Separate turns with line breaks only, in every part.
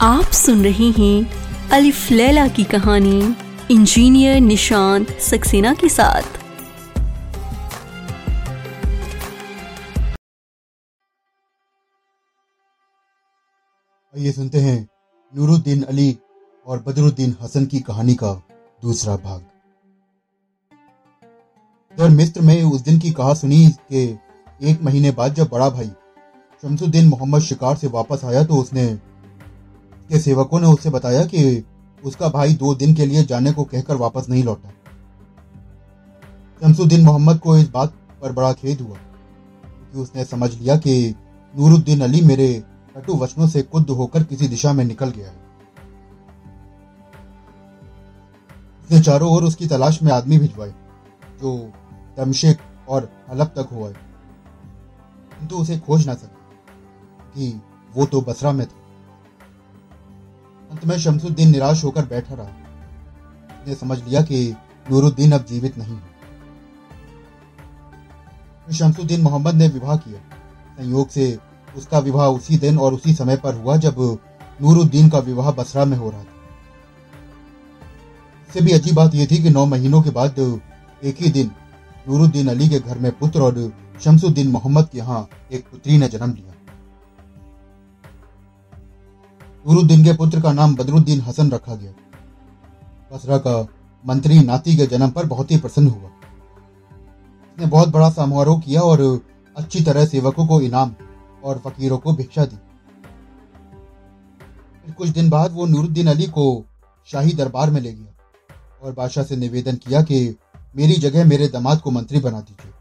आप सुन रहे हैं अलिफ लैला की कहानी, इंजीनियर निशांत सक्सेना के साथ।
आइए सुनते हैं नूरुद्दीन अली और बदरुद्दीन हसन की कहानी का दूसरा भाग। जब मिस्र में उस दिन की कहा सुनी के एक महीने बाद जब बड़ा भाई शमसुद्दीन मोहम्मद शिकार से वापस आया तो उसने के सेवकों ने उससे बताया कि उसका भाई दो दिन के लिए जाने को कहकर वापस नहीं लौटा। शमसुद्दीन मोहम्मद को इस बात पर बड़ा खेद हुआ, क्योंकि उसने समझ लिया कि नूरुद्दीन अली मेरे कटु वचनों से कुद्ध होकर किसी दिशा में निकल गया है। उसने चारों ओर उसकी तलाश में आदमी भिजवाए, जो दमशेक और हलब तक हुआ किंतु उसे खोज ना सके कि वो तो बसरा में था। अंत में शमसुद्दीन निराश होकर बैठा रहा। उसने समझ लिया कि नूरुद्दीन अब जीवित नहीं है। शमसुद्दीन मोहम्मद ने विवाह किया। संयोग से उसका विवाह उसी दिन और उसी समय पर हुआ जब नूरुद्दीन का विवाह बसरा में हो रहा था। इससे भी अजीब बात यह थी कि नौ महीनों के बाद एक ही दिन नूरुद्दीन अली के घर में पुत्र और शमसुद्दीन मोहम्मद के यहाँ एक पुत्री ने जन्म लिया। नूरुद्दीन के पुत्र का नाम बदरुद्दीन हसन रखा गया। बसरा का मंत्री नाती के जन्म पर बहुत ही प्रसन्न हुआ। उसने बहुत बड़ा समारोह किया और अच्छी तरह सेवकों को इनाम और फकीरों को भिक्षा दी। फिर कुछ दिन बाद वो नूरुद्दीन अली को शाही दरबार में ले गया और बादशाह से निवेदन किया कि मेरी जगह मेरे दामाद को मंत्री बना दीजिए।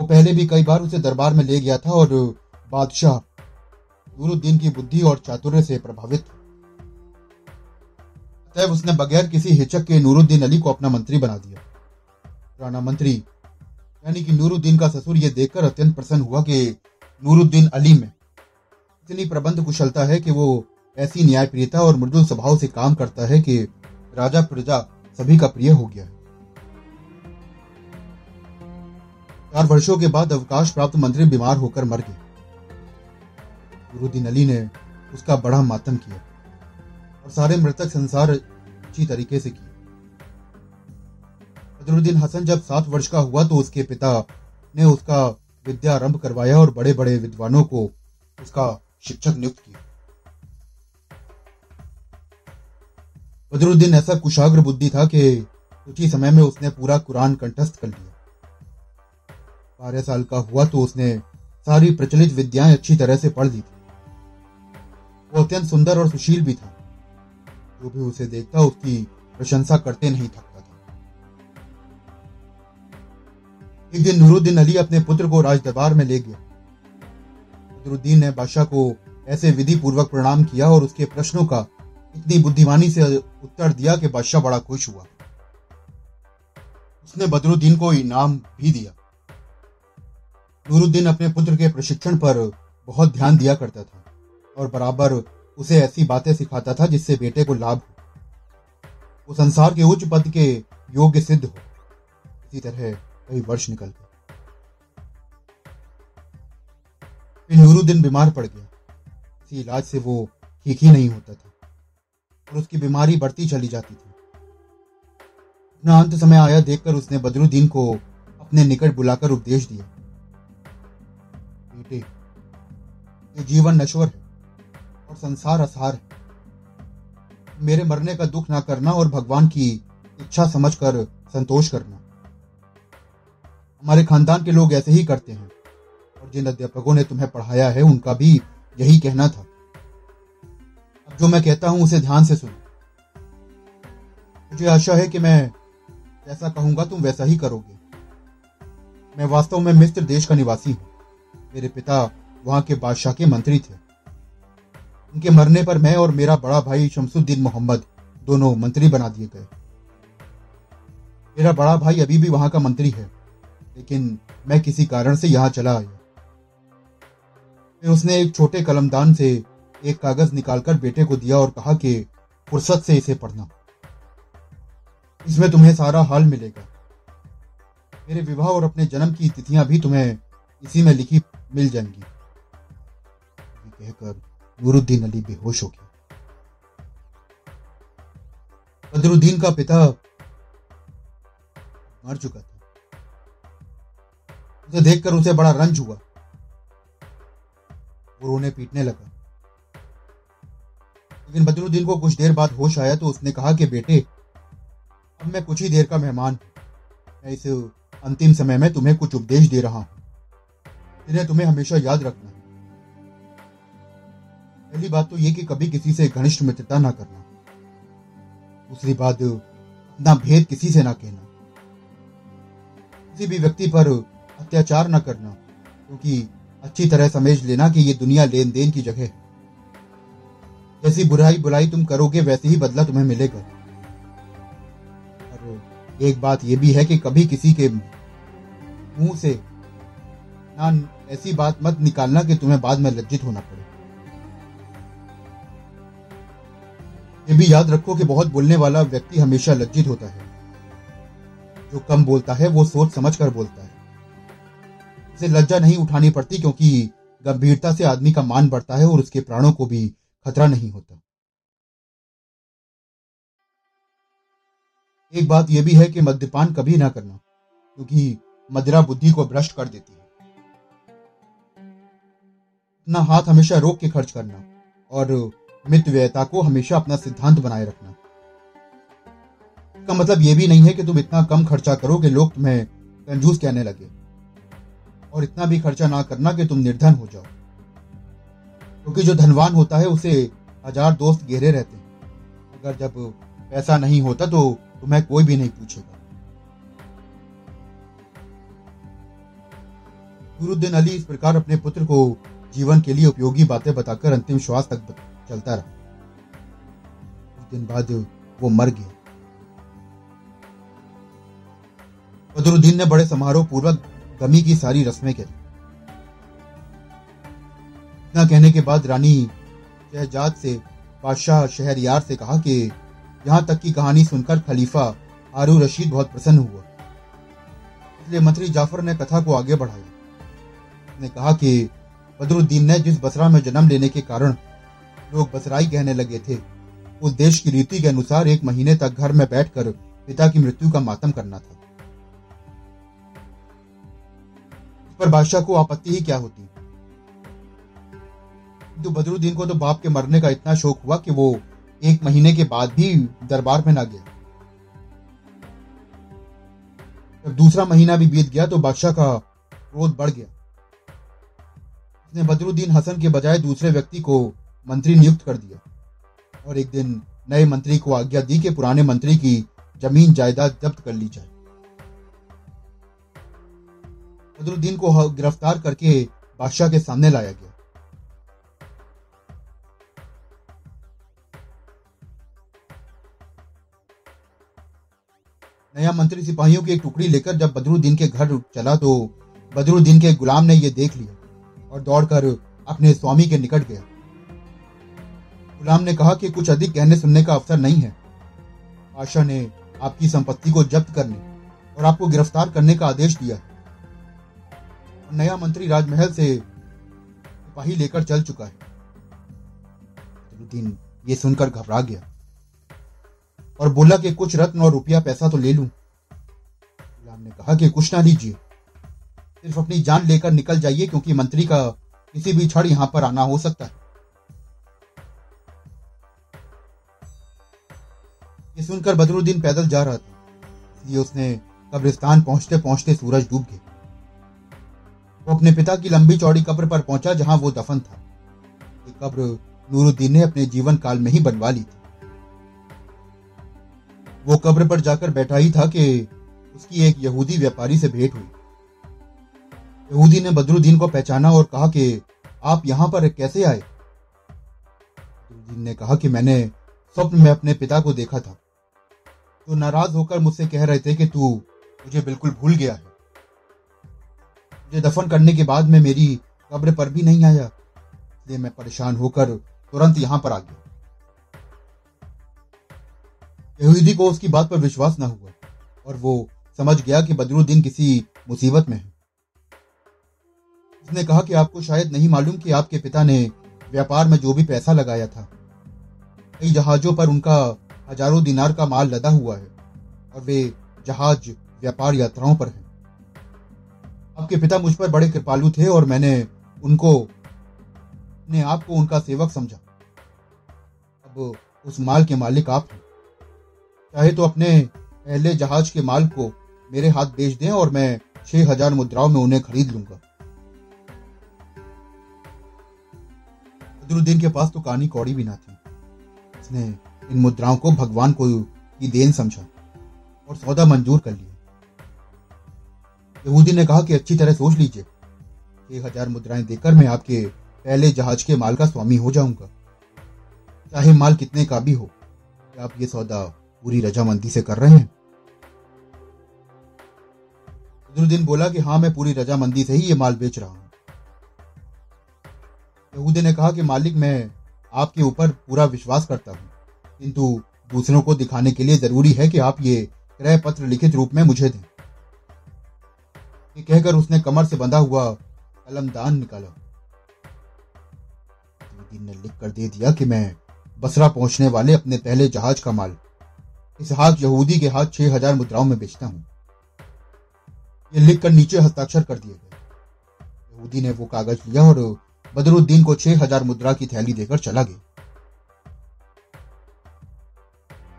वो पहले भी कई बार उसे दरबार में ले गया था और बादशाह नूरुद्दीन की बुद्धि और चातुर्य से प्रभावित। था उसने बगैर किसी हिचक के नूरुद्दीन अली को अपना मंत्री बना दिया। पुराना मंत्री, यानी कि नूरुद्दीन का ससुर यह देखकर अत्यंत प्रसन्न हुआ कि नूरुद्दीन अली में इतनी प्रबंध कुशलता है कि वो ऐसी न्यायप्रियता और मृदुल स्वभाव से काम करता है कि राजा प्रजा सभी का प्रिय हो गया है। चार वर्षों के बाद अवकाश प्राप्त मंत्री बीमार होकर मर गए। गुरुद्दीन अली ने उसका बड़ा मातम किया और सारे मृतक संसार अच्छी तरीके से किए। बदरुद्दीन हसन जब सात वर्ष का हुआ तो उसके पिता ने उसका विद्या आरंभ करवाया और बड़े बड़े विद्वानों को उसका शिक्षक नियुक्त किया। बदरुद्दीन ऐसा कुशाग्र बुद्धि था कि कुछ ही समय में उसने पूरा कुरान कंठस्थ कर लिया। बारह साल का हुआ तो उसने सारी प्रचलित विद्याएँ अच्छी तरह से पढ़ ली थी। वो अत्यंत सुंदर और सुशील भी था। जो भी उसे देखता, उसकी प्रशंसा करते नहीं थकता था। एक दिन नूरुद्दीन अली अपने पुत्र को राज दरबार में ले गया। बदरुद्दीन ने बादशाह को ऐसे विधि पूर्वक प्रणाम किया और उसके प्रश्नों का इतनी बुद्धिमानी से उत्तर दिया कि बादशाह बड़ा खुश हुआ। उसने बदरुद्दीन को इनाम भी दिया। नूरुद्दीन अपने पुत्र के प्रशिक्षण पर बहुत ध्यान दिया करता था। और बराबर उसे ऐसी बातें सिखाता था जिससे बेटे को लाभ हो। वो संसार के उच्च पद के योग्य सिद्ध हो। इसी तरह कई वर्ष निकल गए। फिर नूरुद्दीन बीमार पड़ गया। इसी इलाज से वो ठीक ही नहीं होता था और उसकी बीमारी बढ़ती चली जाती थी। अपना अंत समय आया देखकर उसने बदरुद्दीन को अपने निकट बुलाकर उपदेश दिया। बेटे, ये जीवन नश्वर है। और संसार असार है। मेरे मरने का दुख ना करना और भगवान की इच्छा समझकर संतोष करना। हमारे खानदान के लोग ऐसे ही करते हैं। और जिन अध्यापकों ने तुम्हें पढ़ाया है, उनका भी यही कहना था। अब जो मैं कहता हूँ, उसे ध्यान से सुनो। मुझे आशा है कि मैं जैसा कहूँगा, तुम वैसा ही करोगे। मैं वास्तव में मिस्र देश का निवासी हूँ। मेरे पिता वहाँ के बादशाह के मंत्री थे। उनके मरने पर मैं और मेरा बड़ा भाई शमसुद्दीन मोहम्मद दोनों मंत्री बना दिए गए। मेरा बड़ा भाई अभी भी वहाँ का मंत्री है, लेकिन मैं किसी कारण से यहाँ चला आया। फिर उसने एक छोटे कलमदान से एक कागज़ निकालकर बेटे को दिया और कहा कि फुर्सत से इसे पढ़ना। इसमें तुम्हें सारा हाल मिलेगा। मेरे विवाह और अपने जन्म की तिथियाँ भी तुम्हें इसी में लिखी मिल जाएँगी। कहकर नूरुद्दीन अली बेहोश हो गया। बदरुद्दीन का पिता मर चुका था। उसे देखकर उसे बड़ा रंज हुआ वो रोने पीटने लगा। लेकिन बदरुद्दीन को कुछ देर बाद होश आया तो उसने कहा कि, बेटे, अब मैं कुछ ही देर का मेहमान हूँ। मैं इस अंतिम समय में तुम्हें कुछ उपदेश दे रहा हूँ। जिन्हें तुम्हें हमेशा याद रखना। पहली बात तो यह कि कभी किसी से घनिष्ठ मित्रता ना करना। दूसरी बात अपना भेद किसी से ना कहना। किसी भी व्यक्ति पर अत्याचार न करना, क्योंकि अच्छी तरह समझ लेना कि ये दुनिया लेन देन की जगह है। जैसी बुराई बुराई तुम करोगे, वैसे ही बदला तुम्हें मिलेगा। और एक बात यह भी है कि कभी किसी के मुँह से ना ऐसी बात मत निकालना कि तुम्हें बाद में लज्जित होना पड़े। ये भी याद रखो कि बहुत बोलने वाला व्यक्ति हमेशा लज्जित होता है। जो कम बोलता है, वो सोच समझ कर बोलता है। उसे लज्जा नहीं उठानी पड़ती क्योंकि गंभीरता से आदमी का मान बढ़ता है और उसके प्राणों को भी खतरा नहीं होता। एक बात यह भी है कि मद्यपान कभी ना करना, क्योंकि मदिरा बुद्धि को भ्रष्ट कर देती है। अपना हाथ हमेशा रोक के खर्च करना और मितव्ययता को हमेशा अपना सिद्धांत बनाए रखना। इसका मतलब यह भी नहीं है कि तुम इतना कम खर्चा करो कि लोग तुम्हें कंजूस कहने लगे। और इतना भी खर्चा ना करना कि तुम निर्धन हो जाओ। क्योंकि तो जो धनवान होता है, उसे हज़ार दोस्त घेरे रहते हैं। अगर जब पैसा नहीं होता तो तुम्हें कोई भी नहीं पूछेगा। गुरुद्दीन अली इस प्रकार अपने पुत्र को जीवन के लिए उपयोगी बातें बताकर अंतिम श्वास तक चलता रहा। कुछ दिन बाद वो मर गया। बदरुद्दीन ने बड़े समारोह पूर्वक गमी की सारी रस्में करी। इतना कहने के बाद रानी शहजाद से, बादशाह शहरयार से कहा कि यहाँ तक की कहानी सुनकर खलीफा हारू रशीद बहुत प्रसन्न हुआ। इसलिए मंत्री जाफ़र ने कथा को आगे बढ़ाया। उसने कहा कि बदरुद्दीन ने जिस बसरा में जन्म लेने के कारण लोग बसराई कहने लगे थे, उस देश की रीति के अनुसार एक महीने तक घर में बैठकर पिता की मृत्यु का मातम करना था। इस पर बादशाह को आपत्ति ही क्या होती? किंतु बदरुद्दीन को तो बाप के मरने का इतना शौक हुआ कि वो एक महीने के बाद भी दरबार में ना गया। जब दूसरा महीना भी बीत गया तो बादशाह का क्रोध बढ़ गया। उसने बदरुद्दीन हसन के बजाय दूसरे व्यक्ति को मंत्री नियुक्त कर दिया। और एक दिन नए मंत्री को आज्ञा दी कि पुराने मंत्री की ज़मीन जायदाद जब्त कर ली जाए। बदरुद्दीन को गिरफ़्तार करके बादशाह के सामने लाया गया। नया मंत्री सिपाहियों की एक टुकड़ी लेकर जब बदरुद्दीन के घर चला तो बदरुद्दीन के गुलाम ने यह देख लिया। और दौड़कर अपने स्वामी के निकट गया। गुलाम ने कहा कि कुछ अधिक कहने सुनने का अवसर नहीं है। बादशाह ने आपकी संपत्ति को जब्त करने और आपको गिरफ़्तार करने का आदेश दिया। नया मंत्री राजमहल से सिपाही लेकर चल चुका है। ये सुनकर घबरा गया। और बोला कि कुछ रत्न और रुपया पैसा तो ले लूँ। गुलाम ने कहा कि कुछ ना लीजिए। सिर्फ़ अपनी जान लेकर निकल जाइए, क्योंकि मंत्री का किसी भी क्षण यहाँ पर आना हो सकता है। ये सुनकर बदरुद्दीन पैदल जा रहा था। इसलिए उसने कब्रिस्तान पहुँचते पहुँचते सूरज डूब गया। वो अपने पिता की लंबी चौड़ी कब्र पर पहुँचा, जहाँ वो दफन था। ये कब्र नूरुद्दीन ने अपने जीवन काल में ही बनवा ली थी। वो कब्र पर जाकर बैठा ही था कि उसकी एक यहूदी व्यापारी से भेंट हुई। यहूदी ने बदरुद्दीन को पहचाना और कहा कि आप यहाँ पर कैसे आए? बदरुद्दीन ने कहा कि मैंने स्वप्न में अपने पिता को देखा था। तो नाराज़ होकर मुझसे कह रहे थे कि तू मुझे बिल्कुल भूल गया है। मुझे दफन करने के बाद में मेरी कब्र पर भी नहीं आया। इसलिए मैं परेशान होकर तुरंत यहाँ पर आ गया। यहूदी को उसकी बात पर विश्वास न हुआ और वो समझ गया कि बदरुद्दीन किसी मुसीबत में है। उसने कहा कि आपको शायद नहीं मालूम कि आपके पिता ने व्यापार में जो भी पैसा लगाया था। कई जहाजों पर उनका हज़ारों दिनार का माल लदा हुआ है और वे जहाज़ व्यापार यात्राओं पर हैं। आपके पिता मुझ पर बड़े कृपालु थे और मैंने उनको अपने आप को उनका सेवक समझा। अब उस माल के मालिक आप हैं। चाहे तो अपने पहले जहाज़ के माल को मेरे हाथ बेच दें और मैं छह हज़ार मुद्राओं में उन्हें खरीद लूँगा। बदरुद्दीन के पास तो कानी कौड़ी भी ना थी। उसने इन मुद्राओं को भगवान को की देन समझा और सौदा मंजूर कर लिया। यहूदी ने कहा कि अच्छी तरह सोच लीजिए एक हज़ार मुद्राएँ देकर मैं आपके पहले जहाज़ के माल का स्वामी हो जाऊँगा। चाहे माल कितने का भी हो, क्या आप ये सौदा पूरी रजामंदी से कर रहे हैं? बोला कि हाँ मैं पूरी रजामंदी से ही ये माल बेच रहा हूँ। यहूदी ने कहा कि, मालिक, मैं आपके ऊपर पूरा विश्वास करता हूँ। किंतु दूसरों को दिखाने के लिए ज़रूरी है कि आप ये क्रय पत्र लिखित रूप में मुझे दें। ये कहकर उसने कमर से बंधा हुआ कलमदान निकाला। बदरुद्दीन ने लिख कर दे दिया कि मैं बसरा पहुँचने वाले अपने पहले जहाज़ का माल, इस हाथ यहूदी के हाथ छह हज़ार मुद्राओं में बेचता हूँ। ये लिखकर नीचे हस्ताक्षर कर दिए गए। यहूदी ने वो कागज़ लिया और बदरुद्दीन को छह हज़ार मुद्रा की थैली देकर चला गया।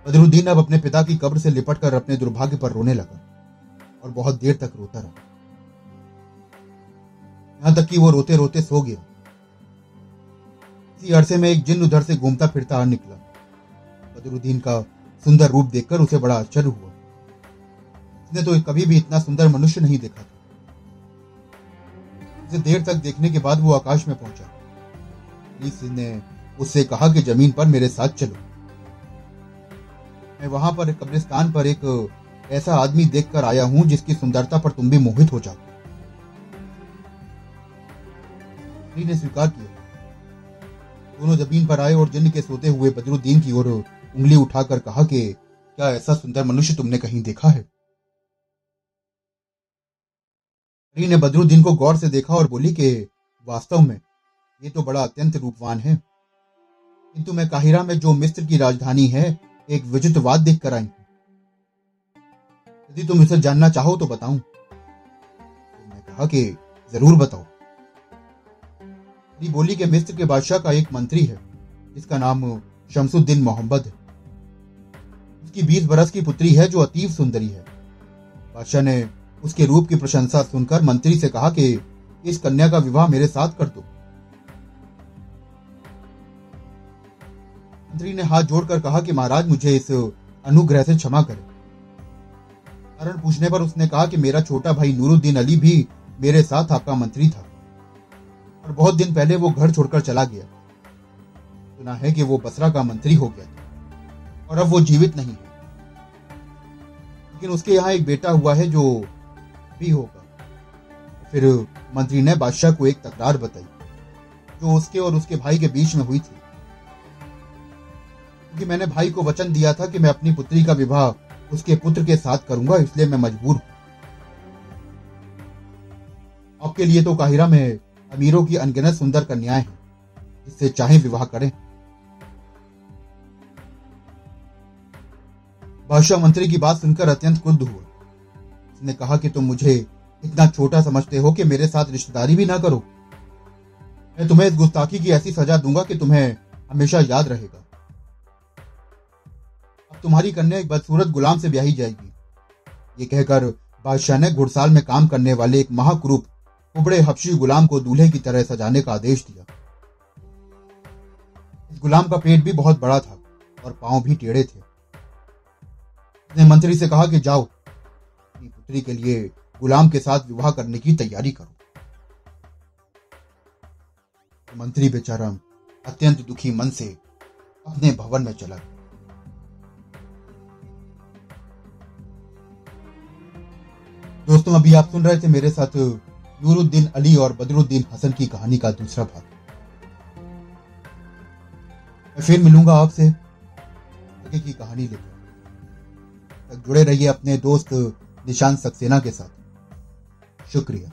बदरुद्दीन अब अपने पिता की कब्र से लिपट कर अपने दुर्भाग्य पर रोने लगा और बहुत देर तक रोता रहा। यहाँ तक कि वो रोते रोते सो गया। इसी अरसे में एक जिन उधर से घूमता फिरता आ निकला। बदरुद्दीन का सुंदर रूप देखकर उसे बड़ा आश्चर्य हुआ। उसने तो कभी भी इतना सुंदर मनुष्य नहीं देखा था। उसे देर तक देखने के बाद वो आकाश में पहुँचा। ने उससे कहा कि ज़मीन पर मेरे साथ चलो। मैं वहाँ पर कब्रिस्तान पर एक ऐसा आदमी देखकर आया हूँ जिसकी सुंदरता पर तुम भी मोहित हो जाओ। ने स्वीकार किया। दोनों ज़मीन पर आए और जिन के सोते हुए बदरुद्दीन की ओर उंगली उठाकर कहा कि, क्या ऐसा सुंदर मनुष्य तुमने कहीं देखा है? हरी ने बदरुद्दीन को गौर से देखा और बोली कि वास्तव में ये तो बड़ा अत्यंत रूपवान है। किंतु मैं काहिरा में जो मिस्र की राजधानी है, एक विजितवाद देख कर आई यदि तुम इसे जानना चाहो तो बताऊँ। तो मैं कहा कि ज़रूर बताओ। बोली कि मिस्र के बादशाह का एक मंत्री है, जिसका नाम शमसुद्दीन मोहम्मद है। उसकी बीस बरस की पुत्री है, जो अतीब सुंदरी है। बादशाह ने उसके रूप की प्रशंसा सुनकर मंत्री से कहा कि इस कन्या का विवाह मेरे साथ कर दो। मंत्री ने हाथ जोड़कर कहा कि महाराज, मुझे इस अनुग्रह से क्षमा करें। कारण पूछने पर उसने कहा कि मेरा छोटा भाई नूरुद्दीन अली भी मेरे साथ आपका मंत्री था और बहुत दिन पहले वो घर छोड़कर चला गया। सुना है कि वो बसरा का मंत्री हो गया और अब वो जीवित नहीं है। लेकिन उसके यहाँ एक बेटा हुआ है जो भी होगा। फिर मंत्री ने बादशाह को एक तकरार बताई, जो उसके और उसके भाई के बीच में हुई थी। क्योंकि मैंने भाई को वचन दिया था कि मैं अपनी पुत्री का विवाह उसके पुत्र के साथ करूँगा, इसलिए मैं मजबूर हूँ। आपके लिए तो काहिरा में अमीरों की अनगिनत सुंदर कन्याएँ हैं जिससे चाहे विवाह करें। बादशाह मंत्री की बात सुनकर अत्यंत क्रुद्ध हुआ उसने कहा कि तुम मुझे इतना छोटा समझते हो कि मेरे साथ रिश्तेदारी भी ना करो। मैं तुम्हें इस गुस्ताखी की ऐसी सजा दूँगा कि तुम्हें हमेशा याद रहेगा। अब तुम्हारी कन्या एक बदसूरत गुलाम से ब्याही जाएगी। ये कहकर बादशाह ने घुड़साल में काम करने वाले एक महाकुरूप उबड़े हफ्शी गुलाम को दूल्हे की तरह सजाने का आदेश दिया। इस गुलाम का पेट भी बहुत बड़ा था और पाँव भी टेढ़े थे। मंत्री से कहा कि जाओ पुत्री के लिए गुलाम के साथ विवाह करने की तैयारी करो। मंत्री बेचारा अत्यंत दुखी मन से अपने भवन में चला गया। दोस्तों, अभी आप सुन रहे थे मेरे साथ नूरुद्दीन अली और बदरुद्दीन हसन की कहानी का दूसरा भाग। मैं फिर मिलूँगा आपसे आगे की कहानी लेकर। जुड़े रहिए अपने दोस्त निशान सक्सेना के साथ। शुक्रिया।